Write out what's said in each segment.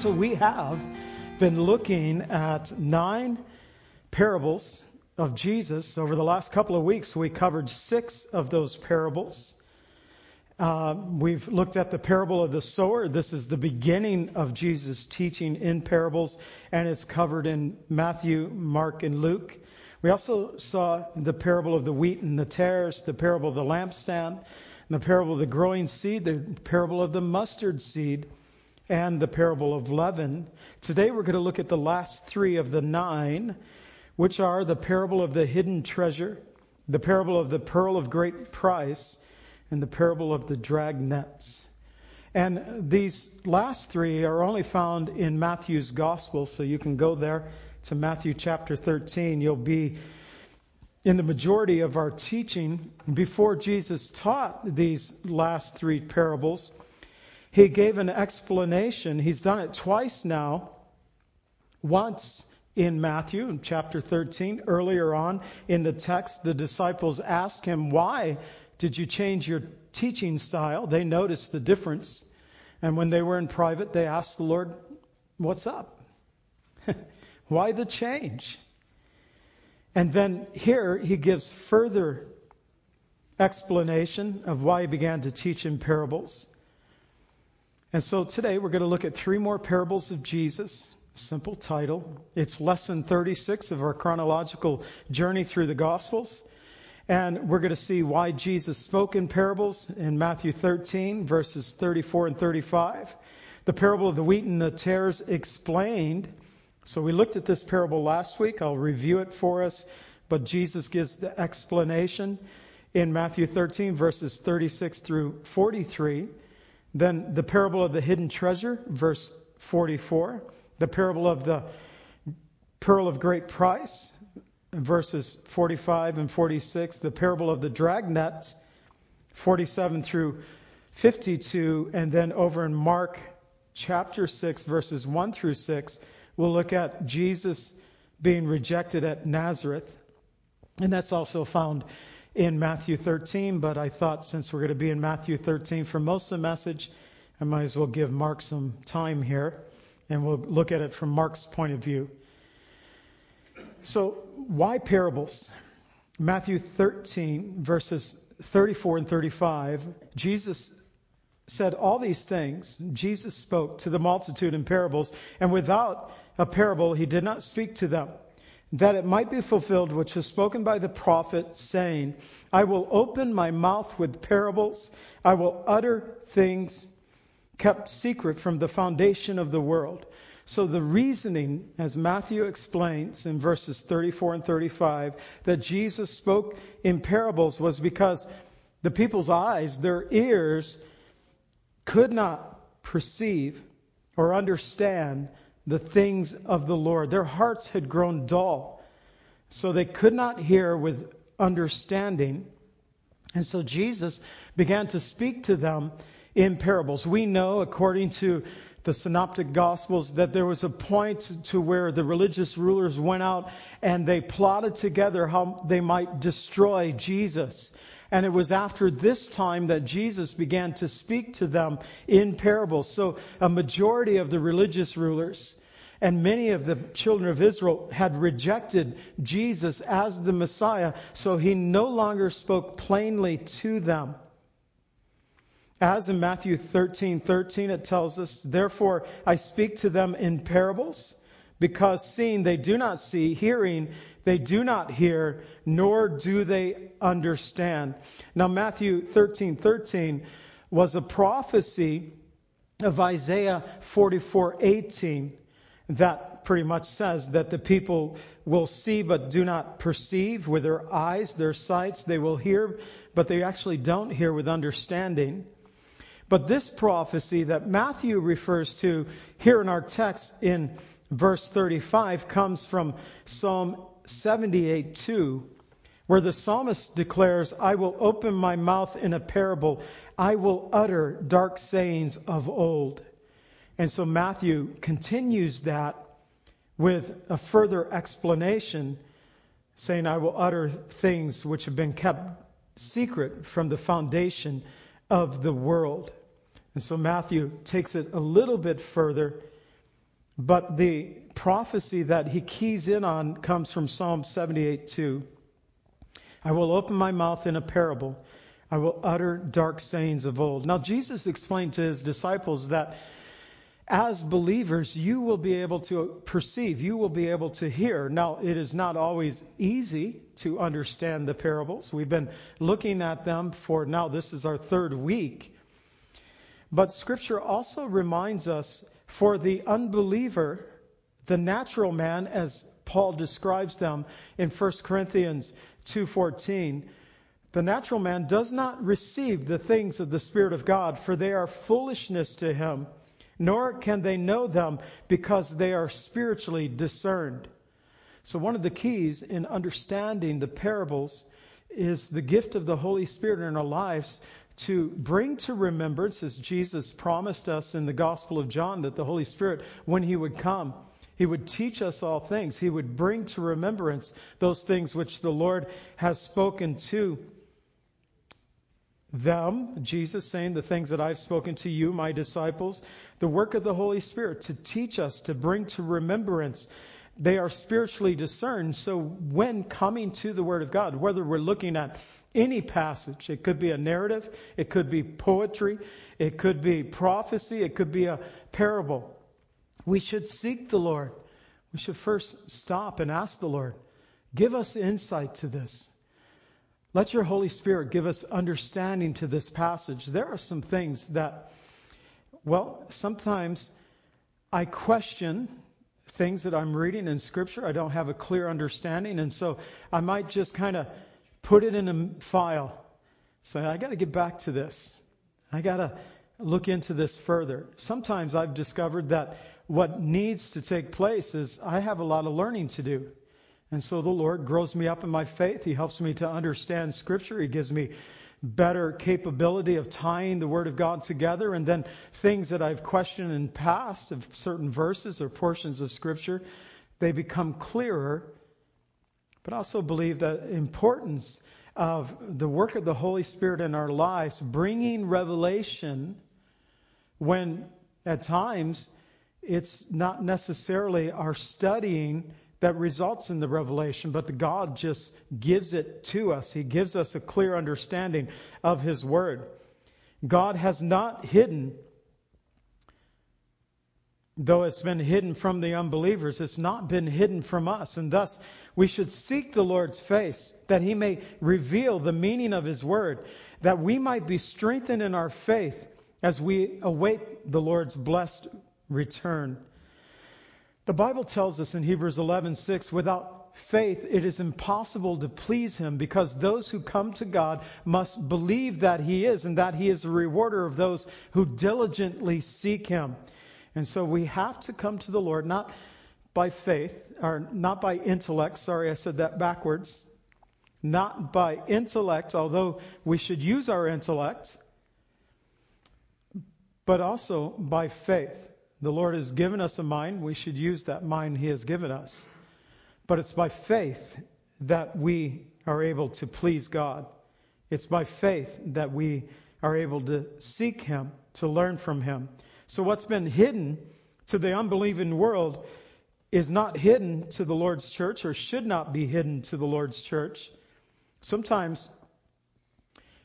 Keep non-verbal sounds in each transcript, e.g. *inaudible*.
So we have been looking at nine parables of Jesus. Over the last couple of weeks, we covered six of those parables. Uh, we've looked at the parable of the sower. This is the beginning of Jesus' teaching in parables, and it's covered in Matthew, Mark, and Luke. We also saw the parable of the wheat and the tares, the parable of the lampstand, the parable of the growing seed, the parable of the mustard seed, and the parable of leaven. Today we're going to look at the last three of the nine, which are the parable of the hidden treasure, the parable of the pearl of great price, and the parable of the drag nets. And these last three are only found in Matthew's gospel, so you can go there to Matthew chapter 13. You'll be in the majority of our teaching before Jesus taught these last three parables he gave an explanation. He's done it twice now. Once in Matthew, in chapter 13, earlier on in the text, the disciples asked him, Why did you change your teaching style? They noticed the difference. And when they were in private, they asked the Lord, What's up? *laughs* Why the change? And then here he gives further explanation of why he began to teach in parables. And so today we're going to look at three more parables of Jesus. Simple title. It's lesson 36 of our chronological journey through the Gospels. And we're going to see why Jesus spoke in parables in Matthew 13, verses 34 and 35. The parable of the wheat and the tares explained. So we looked at this parable last week. I'll review it for us. But Jesus gives the explanation in Matthew 13, verses 36 through 43. Then the parable of the hidden treasure, verse 44. The parable of the pearl of great price, verses 45 and 46. The parable of the dragnet, 47 through 52. And then over in Mark chapter 6, verses 1 through 6, we'll look at Jesus being rejected at Nazareth. And that's also found in Matthew 13, but I thought since we're going to be in Matthew 13 for most of the message, I might as well give Mark some time here, and we'll look at it from Mark's point of view. So, why parables? Matthew 13, verses 34 and 35, Jesus said all these things. Jesus spoke to the multitude in parables, and without a parable, he did not speak to them that it might be fulfilled which was spoken by the prophet, saying, I will open my mouth with parables, I will utter things kept secret from the foundation of the world. So the reasoning, as Matthew explains in verses 34 and 35, that Jesus spoke in parables was because the people's eyes, their ears, could not perceive or understand the things of the Lord. Their hearts had grown dull, so they could not hear with understanding. And so Jesus began to speak to them in parables. We know, according to the synoptic gospels, that there was a point to where the religious rulers went out and they plotted together how they might destroy Jesus. And it was after this time that Jesus began to speak to them in parables. So a majority of the religious rulers and many of the children of Israel had rejected Jesus as the Messiah, so he no longer spoke plainly to them. As in Matthew 13, 13, it tells us, Therefore I speak to them in parables, because seeing they do not see, hearing they do not hear, nor do they understand. Now, Matthew 13, 13 was a prophecy of Isaiah 44, 18 that pretty much says that the people will see but do not perceive with their eyes, their sights. They will hear, but they actually don't hear with understanding. But this prophecy that Matthew refers to here in our text in verse 35 comes from Psalm 78 2, where the psalmist declares, I will open my mouth in a parable, I will utter dark sayings of old. And so Matthew continues that with a further explanation, saying, I will utter things which have been kept secret from the foundation of the world. And so Matthew takes it a little bit further But the prophecy that he keys in on comes from Psalm 78 2. I will open my mouth in a parable. I will utter dark sayings of old. Now, Jesus explained to his disciples that as believers, you will be able to perceive, you will be able to hear. Now, it is not always easy to understand the parables. We've been looking at them for now, this is our third week. But Scripture also reminds us for the unbeliever, the natural man, as Paul describes them in 1 Corinthians 2:14, the natural man does not receive the things of the Spirit of God, for they are foolishness to him nor can they know them because they are spiritually discerned. So, one of the keys in understanding the parables is the gift of the Holy Spirit in our lives to bring to remembrance, as Jesus promised us in the Gospel of John, that the Holy Spirit, when He would come, He would teach us all things. He would bring to remembrance those things which the Lord has spoken to them, Jesus saying, the things that I've spoken to you, my disciples, the work of the Holy Spirit to teach us, to bring to remembrance. They are spiritually discerned. So when coming to the Word of God, whether we're looking at any passage, it could be a narrative, it could be poetry, it could be prophecy, it could be a parable. We should seek the Lord. We should first stop and ask the Lord, give us insight to this. Let your Holy Spirit give us understanding to this passage. There are some things that, well, sometimes I question things that I'm reading in Scripture. I don't have a clear understanding, and so I might just kind of put it in a file. Say, I got to get back to this. I got to look into this further. Sometimes I've discovered that what needs to take place is I have a lot of learning to do. And so the Lord grows me up in my faith. He helps me to understand Scripture. He gives me better capability of tying the Word of God together. And then things that I've questioned in past of certain verses or portions of Scripture, they become clearer. But I also believe that importance of the work of the Holy Spirit in our lives, bringing revelation when at times it's not necessarily our studying that results in the revelation, but the God just gives it to us. He gives us a clear understanding of His Word. God has not hidden, though it's been hidden from the unbelievers, it's not been hidden from us. And thus, we should seek the Lord's face, that He may reveal the meaning of His Word, that we might be strengthened in our faith as we await the Lord's blessed return. The Bible tells us in Hebrews 11:6, without faith it is impossible to please him because those who come to God must believe that he is and that he is a rewarder of those who diligently seek him. And so we have to come to the Lord not by faith or not by intellect, sorry I said that backwards. Not by intellect, although we should use our intellect, but also by faith. The Lord has given us a mind. We should use that mind He has given us. But it's by faith that we are able to please God. It's by faith that we are able to seek Him, to learn from Him. So, what's been hidden to the unbelieving world is not hidden to the Lord's church or should not be hidden to the Lord's church. Sometimes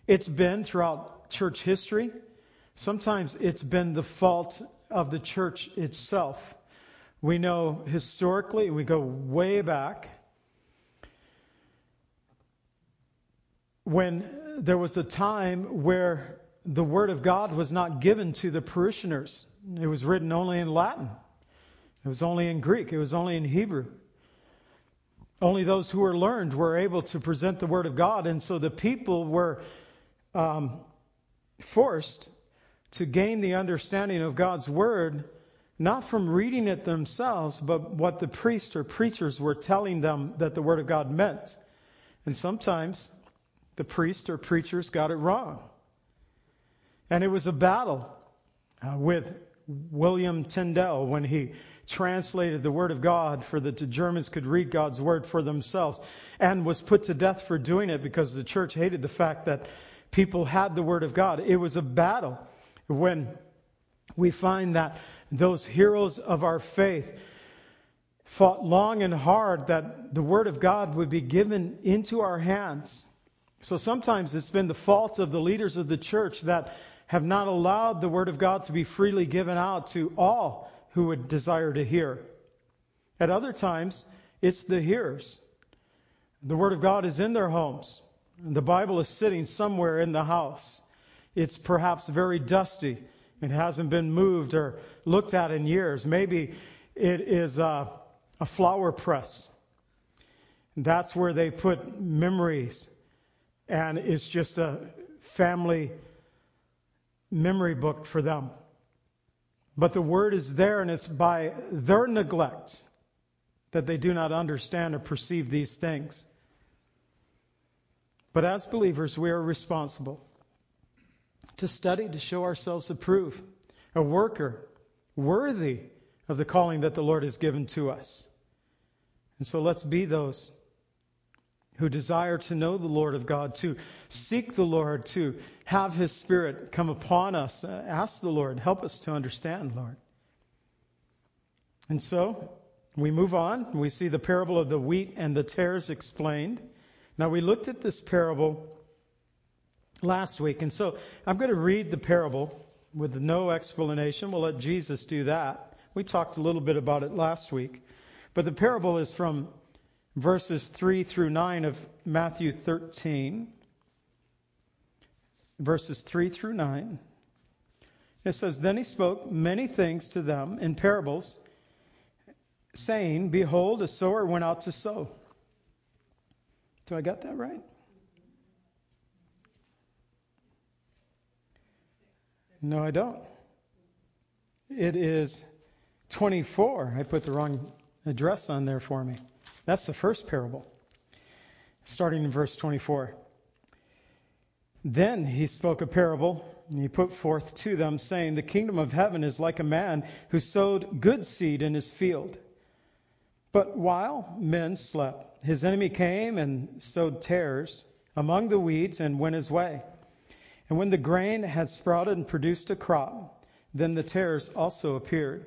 it's been throughout church history. Sometimes it's been the fault of the church itself. We know historically, we go way back, when there was a time where the Word of God was not given to the parishioners. It was written only in Latin, it was only in Greek, it was only in Hebrew. Only those who were learned were able to present the Word of God, and so the people were um, forced to gain the understanding of God's Word, not from reading it themselves, but what the priest or preachers were telling them that the Word of God meant. And sometimes the priest or preachers got it wrong. And it was a battle uh, with William Tyndale when he translated the Word of God for that the Germans could read God's Word for themselves and was put to death for doing it because the church hated the fact that people had the Word of God. It was a battle when we find that those heroes of our faith fought long and hard that the Word of God would be given into our hands. So sometimes it's been the fault of the leaders of the church that have not allowed the Word of God to be freely given out to all who would desire to hear. At other times, it's the hearers. The Word of God is in their homes. The Bible is sitting somewhere in the house. It's perhaps very dusty. It hasn't been moved or looked at in years. Maybe it is a, a flower press. That's where they put memories. And it's just a family memory book for them. But the word is there, and it's by their neglect that they do not understand or perceive these things. But as believers, we are responsible to study to show ourselves approved, a worker worthy of the calling that the Lord has given to us. And so let's be those who desire to know the Lord of God, to seek the Lord, to have His Spirit come upon us. Uh, ask the Lord, help us to understand, Lord. And so we move on. We see the parable of the wheat and the tares explained. Now, we looked at this parable last week, and so I'm going to read the parable with no explanation. We'll let Jesus do that. We talked a little bit about it last week. But the parable is from verses 3 through 9 of Matthew 13. Verses 3 through 9. It says, Then he spoke many things to them in parables, saying, Behold, a sower went out to sow. Do I got that right? No, I don't. It is 24. I put the wrong address on there for me. That's the first parable, starting in verse 24. Then he spoke a parable, and he put forth to them, saying, The kingdom of heaven is like a man who sowed good seed in his field. But while men slept, his enemy came and sowed tares among the weeds and went his way. And when the grain had sprouted and produced a crop, then the tares also appeared.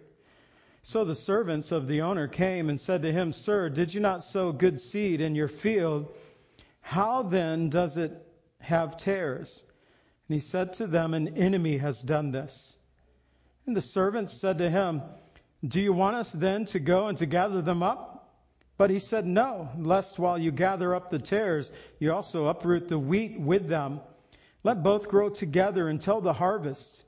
So the servants of the owner came and said to him, Sir, did you not sow good seed in your field? How then does it have tares? And he said to them, An enemy has done this. And the servants said to him, Do you want us then to go and to gather them up? But he said, No, lest while you gather up the tares, you also uproot the wheat with them. Let both grow together until the harvest.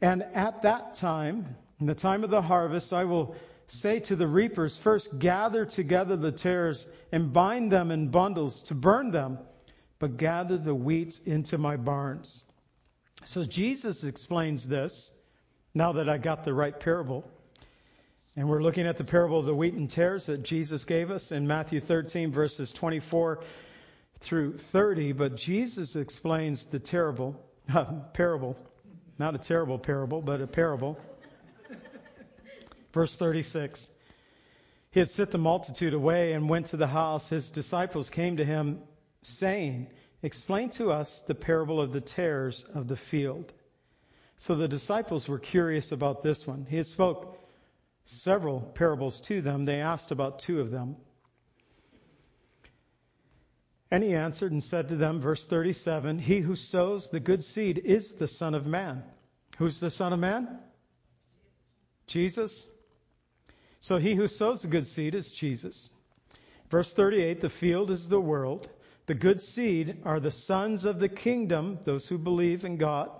And at that time, in the time of the harvest, I will say to the reapers, First gather together the tares and bind them in bundles to burn them, but gather the wheat into my barns. So Jesus explains this, now that I got the right parable. And we're looking at the parable of the wheat and tares that Jesus gave us in Matthew 13, verses 24 through 30. But Jesus explains the terrible uh, *laughs* parable, not a terrible parable, but a parable Verse 36 He had sent the multitude away and went to the house. His disciples came to him, saying, Explain to us the parable of the tares of the field. So the disciples were curious about this one. He had spoke several parables to them. They asked about two of them. And he answered and said to them, verse 37, He who sows the good seed is the Son of Man. Who's the Son of Man? Jesus. So he who sows the good seed is Jesus. Verse 38 the field is the world. The good seed are the sons of the kingdom, those who believe in God.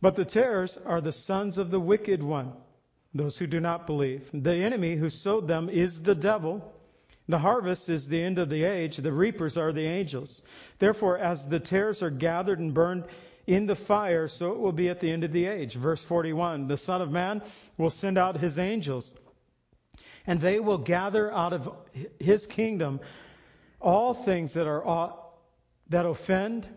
But the tares are the sons of the wicked one, those who do not believe. The enemy who sowed them is the devil. The harvest is the end of the age. The reapers are the angels. Therefore, as the tares are gathered and burned in the fire, so it will be at the end of the age. Verse 41 The Son of Man will send out his angels and they will gather out of his kingdom all things that are that offend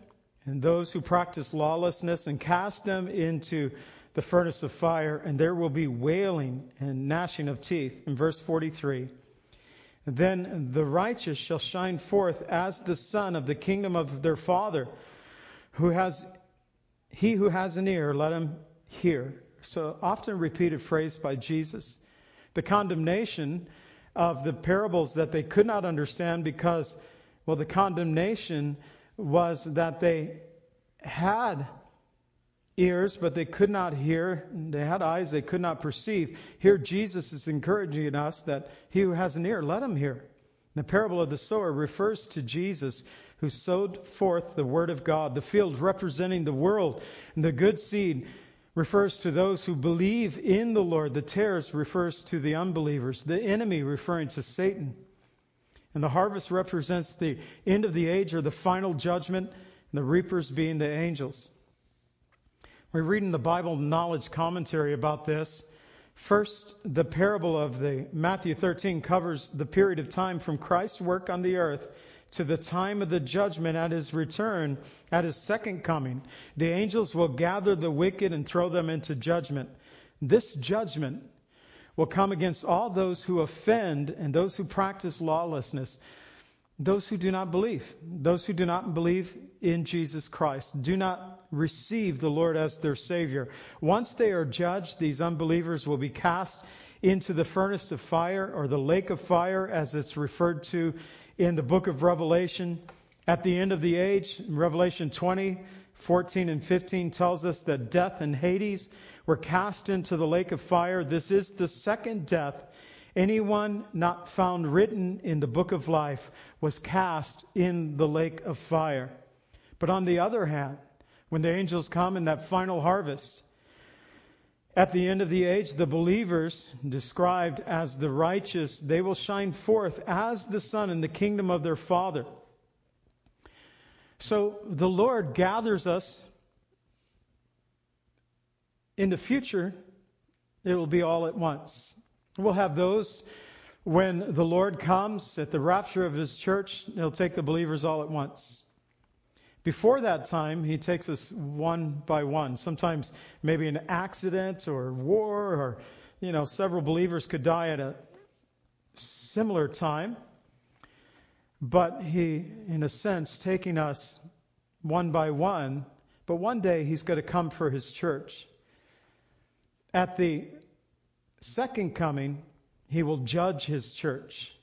and those who practice lawlessness and cast them into the furnace of fire and there will be wailing and gnashing of teeth in verse 43 then the righteous shall shine forth as the son of the kingdom of their father who has he who has an ear let him hear So often repeated phrase by Jesus. The condemnation of the parables that they could not understand because, well, the condemnation was that they had ears, but they could not hear. They had eyes, they could not perceive. Here, Jesus is encouraging us that he who has an ear, let him hear. The parable of the sower refers to Jesus who sowed forth the word of God, the field representing the world, and the good seed refers to those who believe in the Lord. The tares refers to the unbelievers, the enemy referring to Satan. And the harvest represents the end of the age or the final judgment, and the reapers being the angels. We're reading the Bible knowledge commentary about this. First, the parable of the Matthew 13 covers the period of time from Christ's work on the earth to the time of the judgment at his return, at his second coming. The angels will gather the wicked and throw them into judgment. This judgment will come against all those who offend and those who practice lawlessness those who do not believe, those who do not believe in Jesus Christ, do not receive the Lord as their Savior. Once they are judged, these unbelievers will be cast into the furnace of fire or the lake of fire as it's referred to in the book of Revelation. At the end of the age, Revelation 20, 14 and 15 tells us that death and Hades were cast into the lake of fire. This is the second death Anyone not found written in the book of life was cast in the lake of fire. But on the other hand, when the angels come in that final harvest, at the end of the age, the believers, described as the righteous, they will shine forth as the sun in the kingdom of their Father. So the Lord gathers us. In the future, it will be all at once. We'll have those when the Lord comes at the rapture of his church, he'll take the believers all at once. Before that time, he takes us one by one. Sometimes maybe an accident or war or, you know, several believers could die at a similar time. But he, in a sense, taking us one by one. But one day he's going to come for his church. At the second coming, he will judge his church.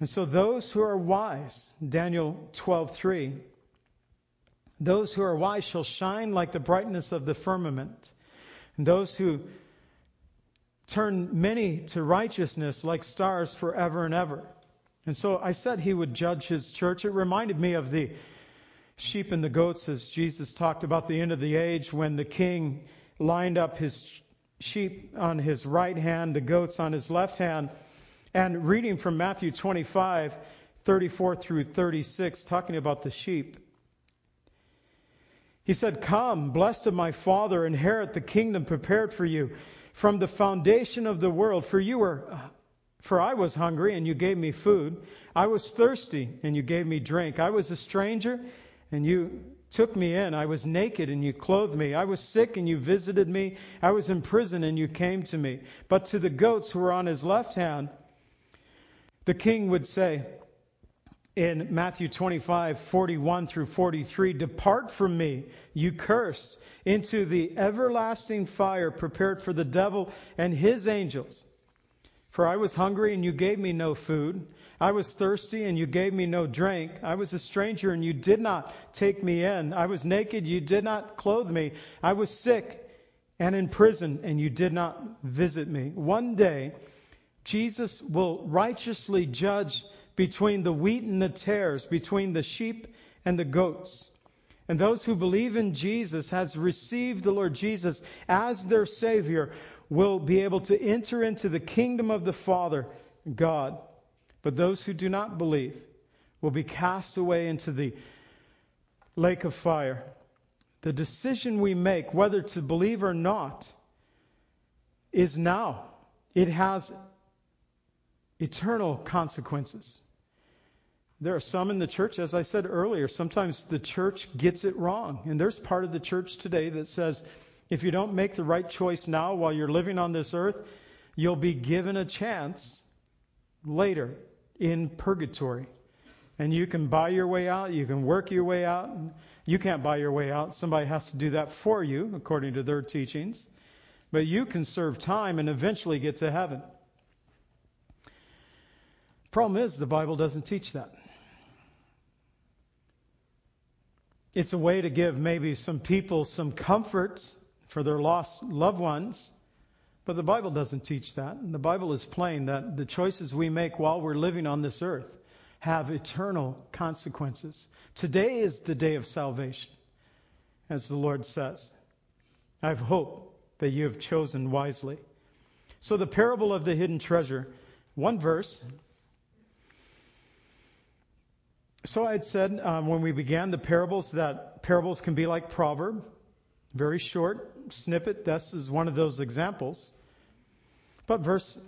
And so those who are wise, Daniel 12:3, those who are wise shall shine like the brightness of the firmament. And those who turn many to righteousness like stars forever and ever. And so I said he would judge his church. It reminded me of the sheep and the goats as Jesus talked about the end of the age when the king lined up his sheep on his right hand, the goats on his left hand. And reading from Matthew 25, 34 through 36, talking about the sheep. He said, Come, blessed of my Father, inherit the kingdom prepared for you from the foundation of the world. For you were, for I was hungry, and you gave me food. I was thirsty, and you gave me drink. I was a stranger, and you took me in. I was naked and you clothed me. I was sick and you visited me. I was in prison and you came to me. But to the goats who were on his left hand, the king would say in Matthew 25, 41 through 43, Depart from me, you cursed, into the everlasting fire prepared for the devil and his angels. For I was hungry and you gave me no food. I was thirsty and you gave me no drink. I was a stranger and you did not take me in. I was naked, you did not clothe me. I was sick and in prison and you did not visit me. One day, Jesus will righteously judge between the wheat and the tares, between the sheep and the goats. And those who believe in Jesus, has received the Lord Jesus as their Savior, will be able to enter into the kingdom of the Father, God. But those who do not believe will be cast away into the lake of fire. The decision we make, whether to believe or not, is now. It has eternal consequences. There are some in the church, as I said earlier, sometimes the church gets it wrong. And there's part of the church today that says if you don't make the right choice now while you're living on this earth, you'll be given a chance later in purgatory. and you can buy your way out, you can work your way out. You can't buy your way out. Somebody has to do that for you, according to their teachings. But you can serve time and eventually get to heaven. Problem is, the Bible doesn't teach that. It's a way to give maybe some people some comfort for their lost loved ones. But the Bible doesn't teach that. The Bible is plain that the choices we make while we're living on this earth have eternal consequences. Today is the day of salvation, as the Lord says. I have hope that you have chosen wisely. So, the parable of the hidden treasure, one verse. So, I had said um, when we began the parables that parables can be like proverb, very short snippet. This is one of those examples. But verse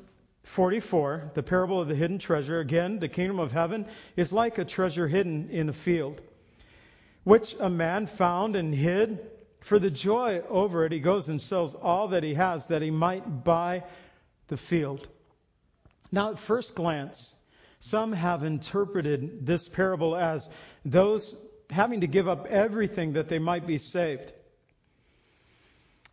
44, the parable of the hidden treasure, again, the kingdom of heaven is like a treasure hidden in a field, which a man found and hid. For the joy over it, he goes and sells all that he has that he might buy the field. Now, at first glance, some have interpreted this parable as those having to give up everything that they might be saved.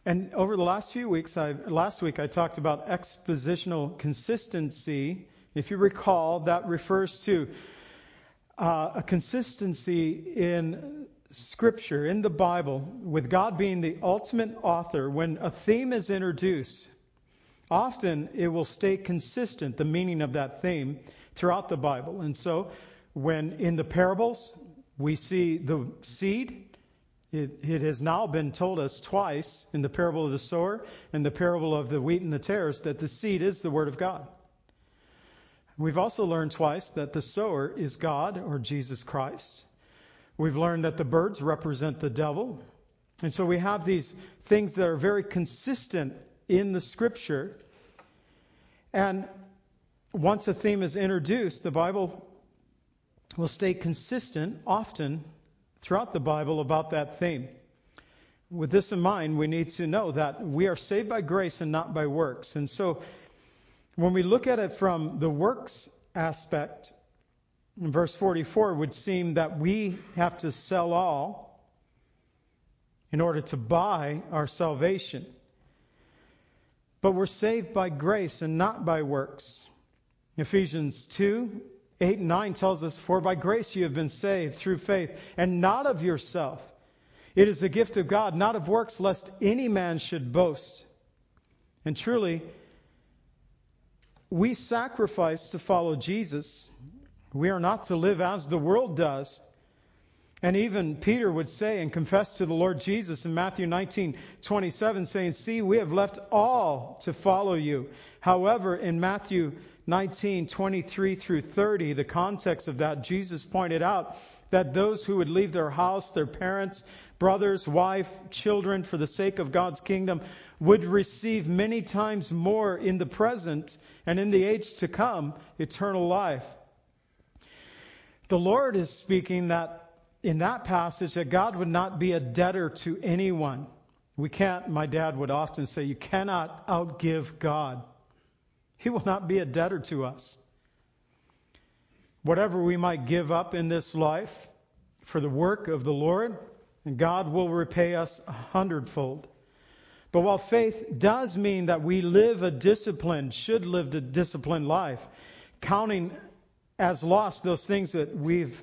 And over the last few weeks, last week I talked about expositional consistency. If you recall, that refers to uh, a consistency in Scripture, in the Bible, with God being the ultimate author. When a theme is introduced, often it will stay consistent, the meaning of that theme, throughout the Bible. And so, when in the parables we see the seed, it, it, has now been told us twice in the parable of the sower and the parable of the wheat and the tares that the seed is the Word of God. We've also learned twice that the sower is God or Jesus Christ. We've learned that the birds represent the devil. And so we have these things that are very consistent in the Scripture. And once a theme is introduced, the Bible will stay consistent often throughout the Bible about that theme. With this in mind, we need to know that we are saved by grace and not by works. And so, when we look at it from the works aspect, in verse 44, it would seem that we have to sell all in order to buy our salvation. But we're saved by grace and not by works. Ephesians 2 8 and 9 tells us, For by grace you have been saved through faith, and not of yourself. It is a gift of God, not of works, lest any man should boast. And truly, we sacrifice to follow Jesus. We are not to live as the world does. And even Peter would say and confess to the Lord Jesus in Matthew 19:27 saying, "See, we have left all to follow you." However, in Matthew 19, 23 through 30, the context of that, Jesus pointed out that those who would leave their house, their parents, brothers, wife, children for the sake of God's kingdom would receive many times more in the present and in the age to come eternal life. The Lord is speaking that in that passage that God would not be a debtor to anyone. We can't, my dad would often say, you cannot outgive God. He will not be a debtor to us. Whatever we might give up in this life for the work of the Lord, God will repay us a hundredfold. But while faith does mean that we live a disciplined, should live a disciplined life, counting as lost those things that we've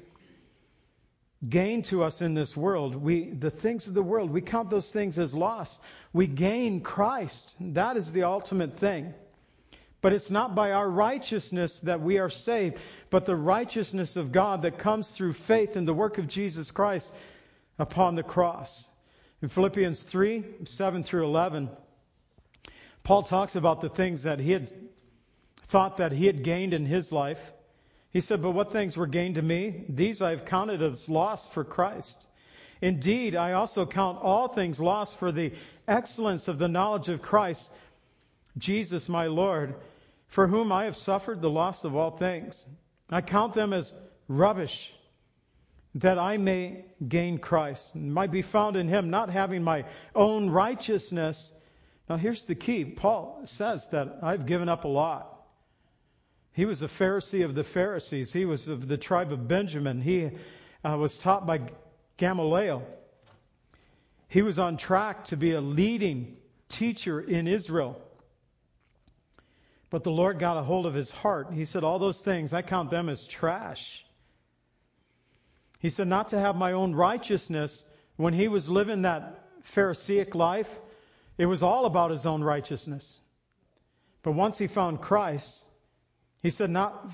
gained to us in this world, we the things of the world, we count those things as lost. We gain Christ. That is the ultimate thing. But it's not by our righteousness that we are saved, but the righteousness of God that comes through faith in the work of Jesus Christ upon the cross. In Philippians 3 7 through 11, Paul talks about the things that he had thought that he had gained in his life. He said, But what things were gained to me? These I have counted as loss for Christ. Indeed, I also count all things lost for the excellence of the knowledge of Christ, Jesus my Lord for whom I have suffered the loss of all things. I count them as rubbish, that I may gain Christ, and might be found in him, not having my own righteousness. Now, here's the key Paul says that I've given up a lot. He was a Pharisee of the Pharisees. He was of the tribe of Benjamin. He uh, was taught by Gamaliel. He was on track to be a leading teacher in Israel. But the Lord got a hold of his heart. He said, All those things, I count them as trash. He said, Not to have my own righteousness. When he was living that Pharisaic life, it was all about his own righteousness. But once he found Christ, he said, Not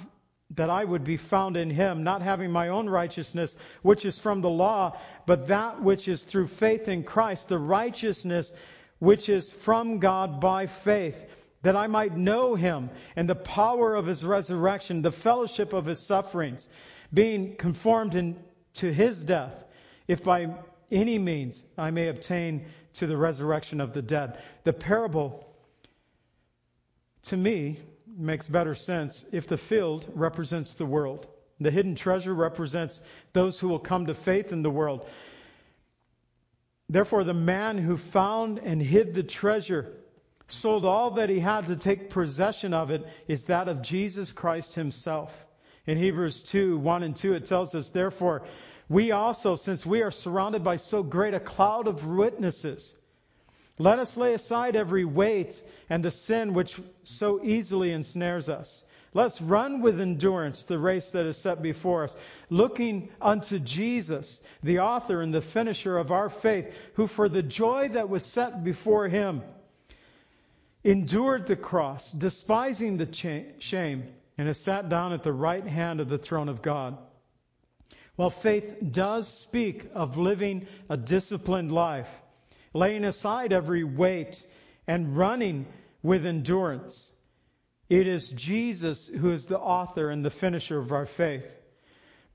that I would be found in him, not having my own righteousness, which is from the law, but that which is through faith in Christ, the righteousness which is from God by faith, that I might know him and the power of his resurrection, the fellowship of his sufferings, being conformed in, to his death, if by any means I may obtain to the resurrection of the dead. The parable, to me, makes better sense if the field represents the world. The hidden treasure represents those who will come to faith in the world. Therefore, the man who found and hid the treasure, sold all that he had to take possession of it, is that of Jesus Christ himself. In Hebrews 2 1 and 2, it tells us, Therefore, we also, since we are surrounded by so great a cloud of witnesses, let us lay aside every weight and the sin which so easily ensnares us. Let's run with endurance the race that is set before us, looking unto Jesus, the author and the finisher of our faith, who for the joy that was set before him endured the cross, despising the shame, and has sat down at the right hand of the throne of God. Well, faith does speak of living a disciplined life laying aside every weight and running with endurance. It is Jesus who is the author and the finisher of our faith.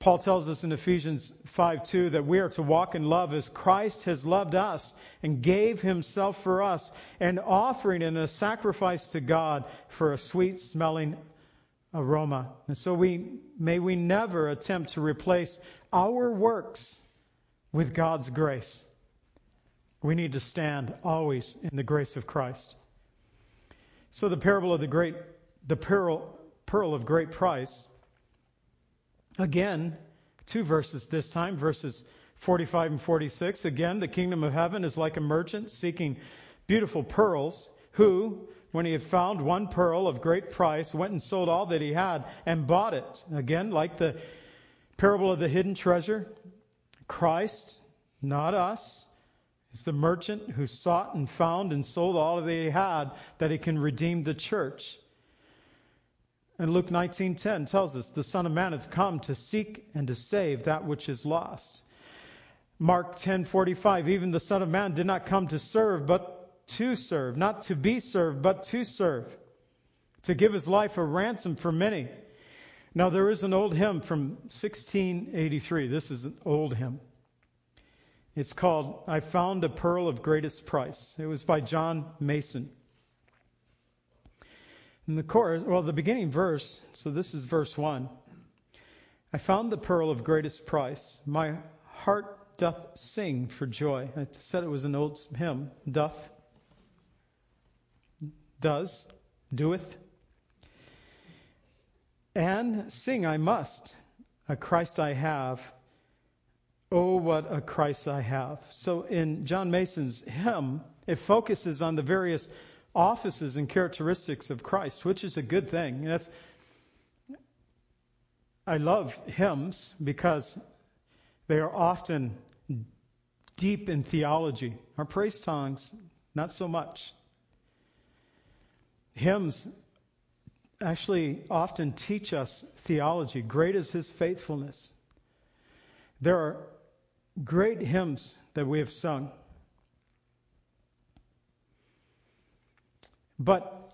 Paul tells us in Ephesians 5 2 that we are to walk in love as Christ has loved us and gave himself for us, an offering and a sacrifice to God for a sweet smelling aroma. And so we may we never attempt to replace our works with God's grace. We need to stand always in the grace of Christ. So the parable of the great, the pearl, pearl of great price. Again, two verses this time, verses 45 and 46. Again, the kingdom of heaven is like a merchant seeking beautiful pearls, who, when he had found one pearl of great price, went and sold all that he had and bought it. Again, like the parable of the hidden treasure, Christ, not us, is the merchant who sought and found and sold all that he had that he can redeem the church. And Luke 19:10 tells us the Son of Man hath come to seek and to save that which is lost. Mark 10:45 even the Son of Man did not come to serve but to serve, not to be served but to serve, to give his life a ransom for many. Now there is an old hymn from 1683. This is an old hymn. It's called I Found a Pearl of Greatest Price. It was by John Mason. In the chorus, well, the beginning verse, so this is verse 1. I found the pearl of greatest price. My heart doth sing for joy. I said it was an old hymn. Doth, does, doeth. And sing I must. A Christ I have Oh, what a Christ I have. So in John Mason's hymn, it focuses on the various offices and characteristics of Christ, which is a good thing. That's I love hymns because they are often deep in theology. Our praise songs, not so much. Hymns actually often teach us theology. Great is his faithfulness. There are great hymns that we have sung. But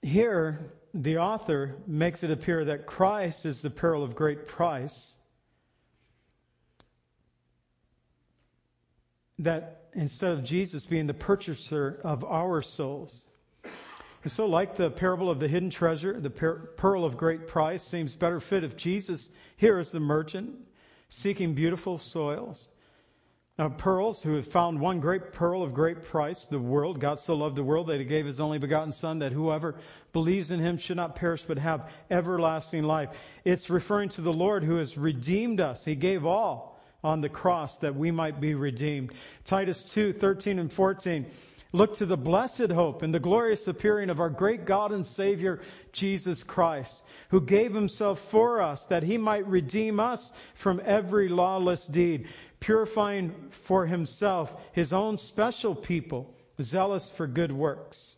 here, the author makes it appear that Christ is the pearl of great price. That instead of Jesus being the purchaser of our souls. And so, like the parable of the hidden treasure, the pearl of great price seems better fit if Jesus here is the merchant seeking beautiful soils, uh, pearls, who have found one great pearl of great price, the world. God so loved the world that he gave his only begotten Son, that whoever believes in him should not perish but have everlasting life. It's referring to the Lord who has redeemed us. He gave all on the cross that we might be redeemed. Titus 2, 13 and 14. Look to the blessed hope and the glorious appearing of our great God and Savior, Jesus Christ, who gave himself for us that he might redeem us from every lawless deed purifying for himself his own special people, zealous for good works.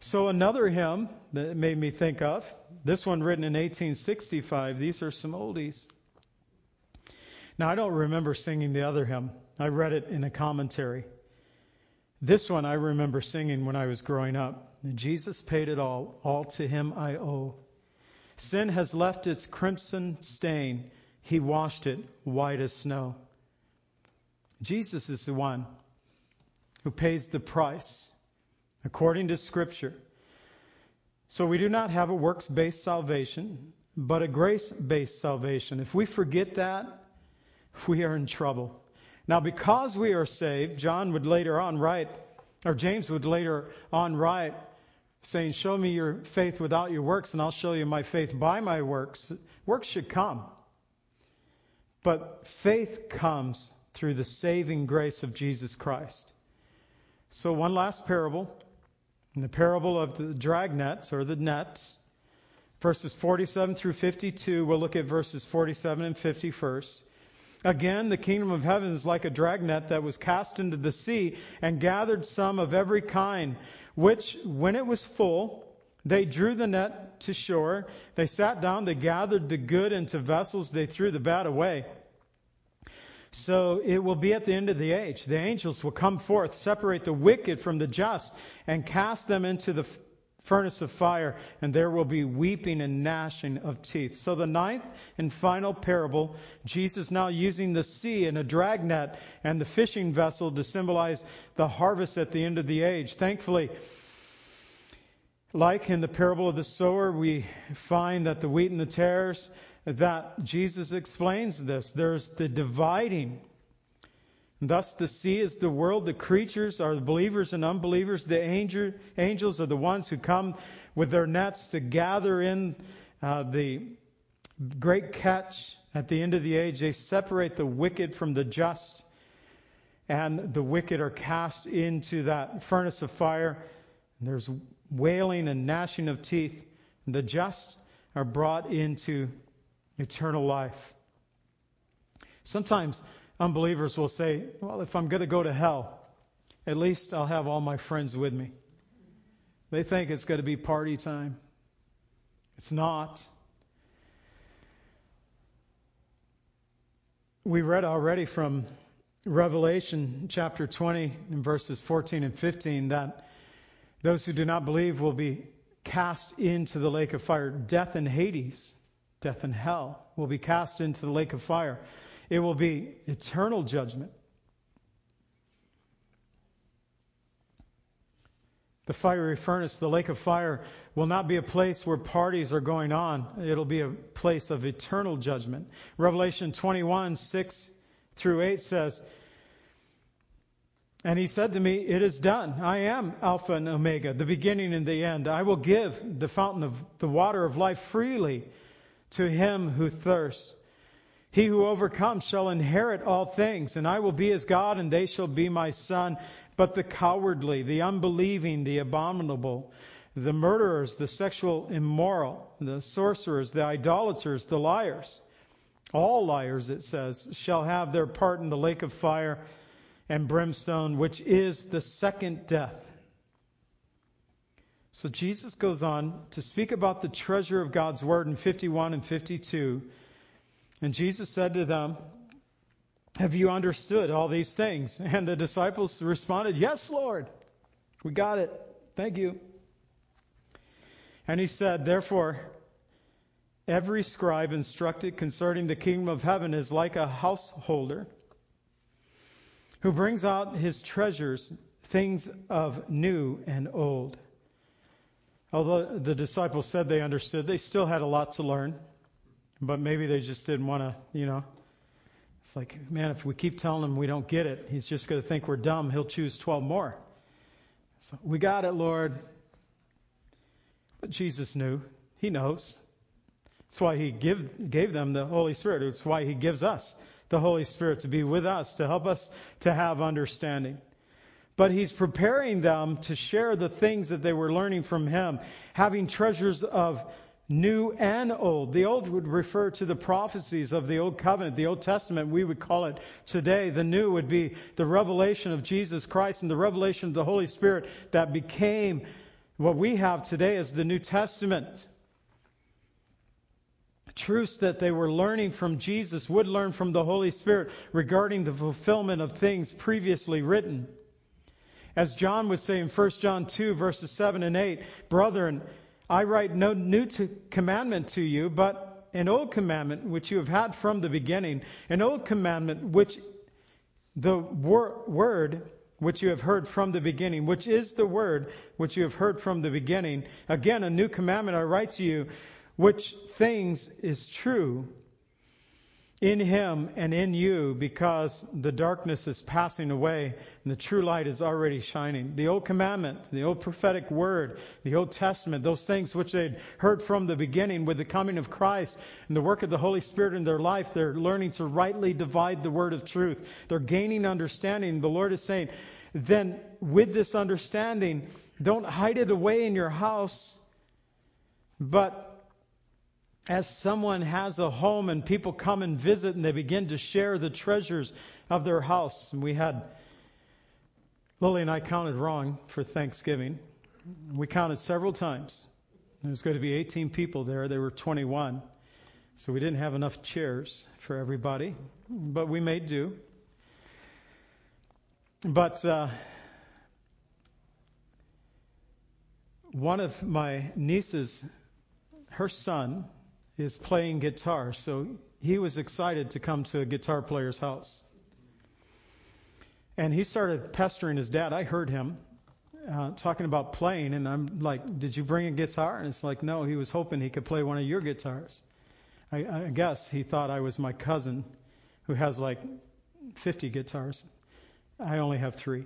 So, another hymn that made me think of, this one written in 1865, these are some oldies. Now, I don't remember singing the other hymn, I read it in a commentary. This one I remember singing when I was growing up. Jesus paid it all, all to him I owe. Sin has left its crimson stain he washed it white as snow. Jesus is the one who pays the price according to Scripture. So we do not have a works based salvation, but a grace based salvation. If we forget that, we are in trouble. Now, because we are saved, John would later on write, or James would later on write, saying, Show me your faith without your works, and I'll show you my faith by my works. Works should come. But faith comes through the saving grace of Jesus Christ. So, one last parable. In the parable of the dragnets or the nets, verses 47 through 52, we'll look at verses 47 and 50 first. Again, the kingdom of heaven is like a dragnet that was cast into the sea and gathered some of every kind, which, when it was full, they drew the net to shore. They sat down. They gathered the good into vessels. They threw the bad away. So it will be at the end of the age. The angels will come forth, separate the wicked from the just, and cast them into the furnace of fire, and there will be weeping and gnashing of teeth. So the ninth and final parable, Jesus now using the sea and a dragnet and the fishing vessel to symbolize the harvest at the end of the age. Thankfully, like in the parable of the sower, we find that the wheat and the tares, that Jesus explains this. There's the dividing. Thus, the sea is the world. The creatures are the believers and unbelievers. The angel, angels are the ones who come with their nets to gather in uh, the great catch at the end of the age. They separate the wicked from the just, and the wicked are cast into that furnace of fire. And there's wailing and gnashing of teeth. The just are brought into eternal life. Sometimes unbelievers will say, Well, if I'm going to go to hell, at least I'll have all my friends with me. They think it's going to be party time. It's not. We read already from Revelation chapter 20 and verses 14 and 15 that those who do not believe will be cast into the lake of fire, death and Hades, death and hell will be cast into the lake of fire. It will be eternal judgment. The fiery furnace, the lake of fire, will not be a place where parties are going on. It'll be a place of eternal judgment. Revelation 21, 6 through 8 says, and he said to me, It is done. I am Alpha and Omega, the beginning and the end. I will give the fountain of the water of life freely to him who thirsts. He who overcomes shall inherit all things, and I will be his God, and they shall be my son. But the cowardly, the unbelieving, the abominable, the murderers, the sexual immoral, the sorcerers, the idolaters, the liars, all liars, it says, shall have their part in the lake of fire and brimstone, which is the second death. So Jesus goes on to speak about the treasure of God's word in 51 and 52. And Jesus said to them, Have you understood all these things? *laughs* And the disciples responded, Yes, Lord. We got it. Thank you. And he said, Therefore, every scribe instructed concerning the kingdom of heaven is like a householder who brings out his treasures, things of new and old. Although the disciples said they understood, they still had a lot to learn. But maybe they just didn't want to, you know, It's like, man, if we keep telling him we don't get it, he's just going to think we're dumb. He'll choose 12 more. So we got it, Lord. But Jesus knew. He knows. That's why he give, gave them the Holy Spirit. It's why he gives us the Holy Spirit to be with us, to help us to have understanding. But he's preparing them to share the things that they were learning from him, having treasures of new and old. The old would refer to the prophecies of the Old Covenant, the Old Testament, we would call it today. The new would be the revelation of Jesus Christ and the revelation of the Holy Spirit that became what we have today as the New Testament. Truths that they were learning from Jesus would learn from the Holy Spirit regarding the fulfillment of things previously written. As John would say in 1 John 2, verses 7 and 8, Brethren, I write no new commandment to you, but an old commandment which you have had from the beginning, an old commandment which the wor- word which you have heard from the beginning, which is the word which you have heard from the beginning. Again, a new commandment I write to you, which things is true in him and in you because the darkness is passing away and the true light is already shining. The old commandment, the old prophetic word, the Old Testament, those things which they'd heard from the beginning with the coming of Christ and the work of the Holy Spirit in their life, they're learning to rightly divide the word of truth. They're gaining understanding. The Lord is saying, then with this understanding, don't hide it away in your house, but as someone has a home and people come and visit and they begin to share the treasures of their house. And we had, Lily and I counted wrong for Thanksgiving. We counted several times. There was going to be 18 people there. There were 21. So we didn't have enough chairs for everybody, but we made do. But uh, one of my nieces, her son, is playing guitar, so he was excited to come to a guitar player's house. And he started pestering his dad. I heard him uh, talking about playing, and I'm like, Did you bring a guitar? And it's like, No, he was hoping he could play one of your guitars. I, I guess he thought I was my cousin who has like 50 guitars. I only have three.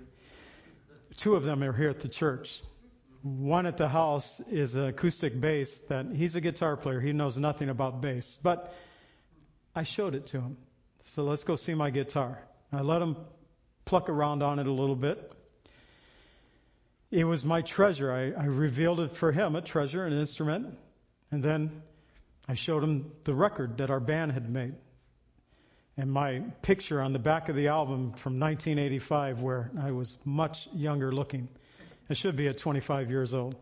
Two of them are here at the church. One at the house is an acoustic bass that he's a guitar player. He knows nothing about bass. But I showed it to him. So let's go see my guitar. I let him pluck around on it a little bit. It was my treasure. I, I revealed it for him, a treasure, an instrument. And then I showed him the record that our band had made. And my picture on the back of the album from 1985, where I was much younger looking. I should be at 25 years old.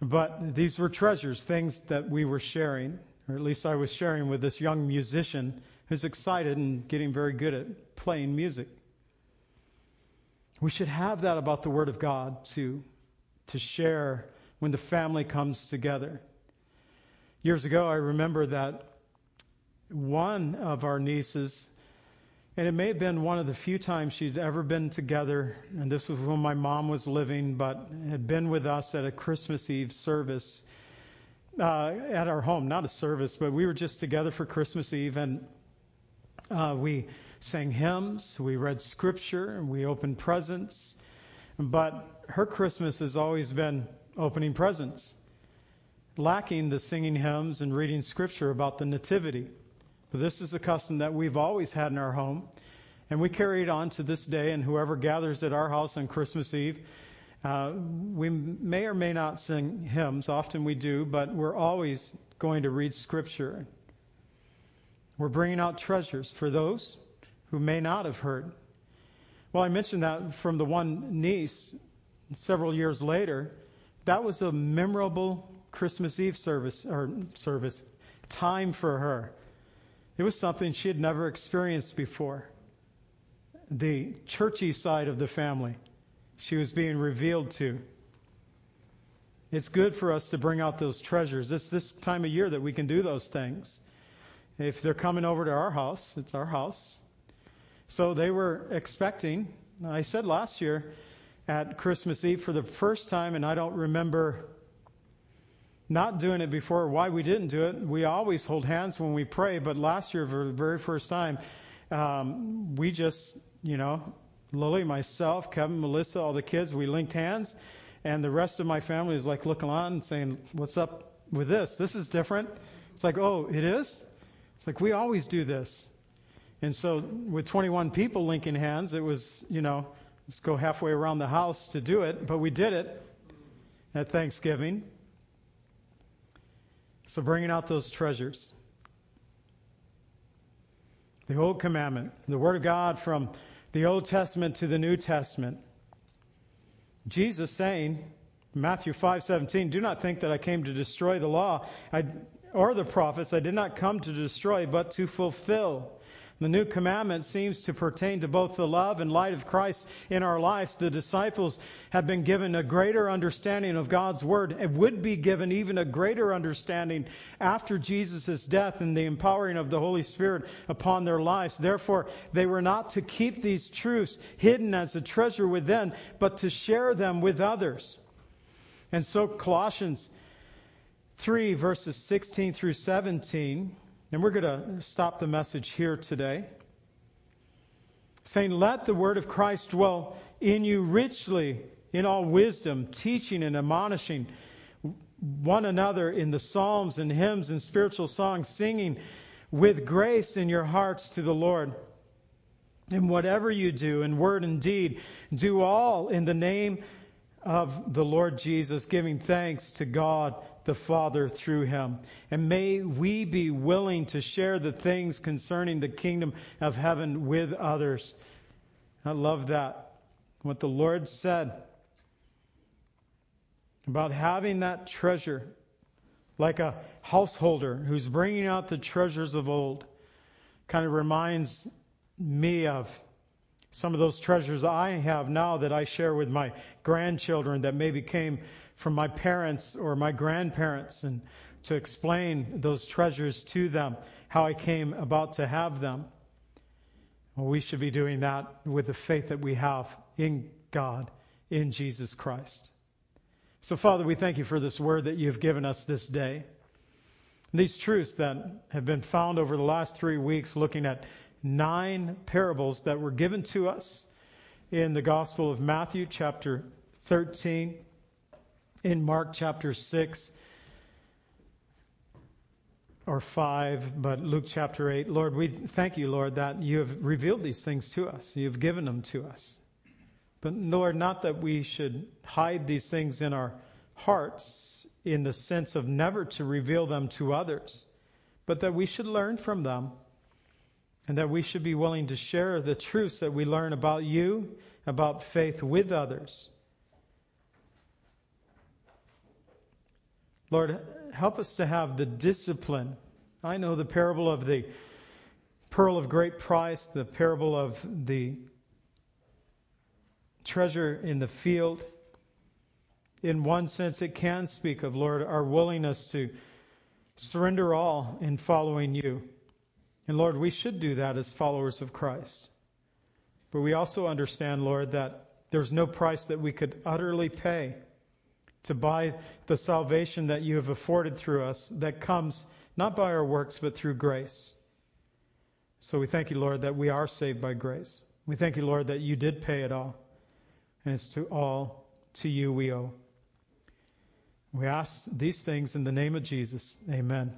But these were treasures, things that we were sharing, or at least I was sharing with this young musician who's excited and getting very good at playing music. We should have that about the Word of God to, to share when the family comes together. Years ago, I remember that one of our nieces and it may have been one of the few times she'd ever been together, and this was when my mom was living, but had been with us at a Christmas Eve service uh, at our home. Not a service, but we were just together for Christmas Eve, and uh, we sang hymns, we read scripture, and we opened presents. But her Christmas has always been opening presents, lacking the singing hymns and reading scripture about the Nativity. But this is a custom that we've always had in our home, and we carry it on to this day. And whoever gathers at our house on Christmas Eve, uh, we may or may not sing hymns. Often we do, but we're always going to read Scripture. We're bringing out treasures for those who may not have heard. Well, I mentioned that from the one niece several years later. That was a memorable Christmas Eve service or service time for her. It was something she had never experienced before. The churchy side of the family she was being revealed to. It's good for us to bring out those treasures. It's this time of year that we can do those things. If they're coming over to our house, it's our house. So they were expecting. I said last year at Christmas Eve for the first time, and I don't remember not doing it before, why we didn't do it. We always hold hands when we pray, but last year, for the very first time, um, we just, you know, Lily, myself, Kevin, Melissa, all the kids, we linked hands, and the rest of my family is like looking on saying, "What's up with this? This is different." It's like, "Oh, it is." It's like we always do this. And so with 21 people linking hands, it was, you know, let's go halfway around the house to do it, but we did it at Thanksgiving. So bringing out those treasures. The Old Commandment, the Word of God from the Old Testament to the New Testament. Jesus saying, Matthew 5:17, "Do not think that I came to destroy the law or the prophets. I did not come to destroy, but to fulfill." The new commandment seems to pertain to both the love and light of Christ in our lives. The disciples have been given a greater understanding of God's word and would be given even a greater understanding after Jesus' death and the empowering of the Holy Spirit upon their lives. Therefore, they were not to keep these truths hidden as a treasure within, but to share them with others. And so Colossians 3 verses 16 through 17 and we're going to stop the message here today. Saying, Let the word of Christ dwell in you richly in all wisdom, teaching and admonishing one another in the psalms and hymns and spiritual songs, singing with grace in your hearts to the Lord. And whatever you do in word and deed, do all in the name of the Lord Jesus, giving thanks to God the Father through him. And may we be willing to share the things concerning the kingdom of heaven with others. I love that. What the Lord said about having that treasure like a householder who's bringing out the treasures of old kind of reminds me of some of those treasures I have now that I share with my grandchildren that maybe came from my parents or my grandparents and to explain those treasures to them, how I came about to have them. Well, we should be doing that with the faith that we have in God, in Jesus Christ. So, Father, we thank you for this word that you've given us this day. These truths that have been found over the last three weeks, looking at nine parables that were given to us in the Gospel of Matthew, chapter 13, in Mark chapter 6 or 5, but Luke chapter 8. Lord, we thank you, Lord, that you have revealed these things to us. You've given them to us. But Lord, not that we should hide these things in our hearts in the sense of never to reveal them to others, but that we should learn from them and that we should be willing to share the truths that we learn about you, about faith with others. Lord, help us to have the discipline. I know the parable of the pearl of great price, the parable of the treasure in the field. In one sense, it can speak of, Lord, our willingness to surrender all in following you. And Lord, we should do that as followers of Christ. But we also understand, Lord, that there's no price that we could utterly pay to buy the salvation that you have afforded through us that comes not by our works, but through grace. So we thank you, Lord, that we are saved by grace. We thank you, Lord, that you did pay it all. And it's to all to you we owe. We ask these things in the name of Jesus. Amen.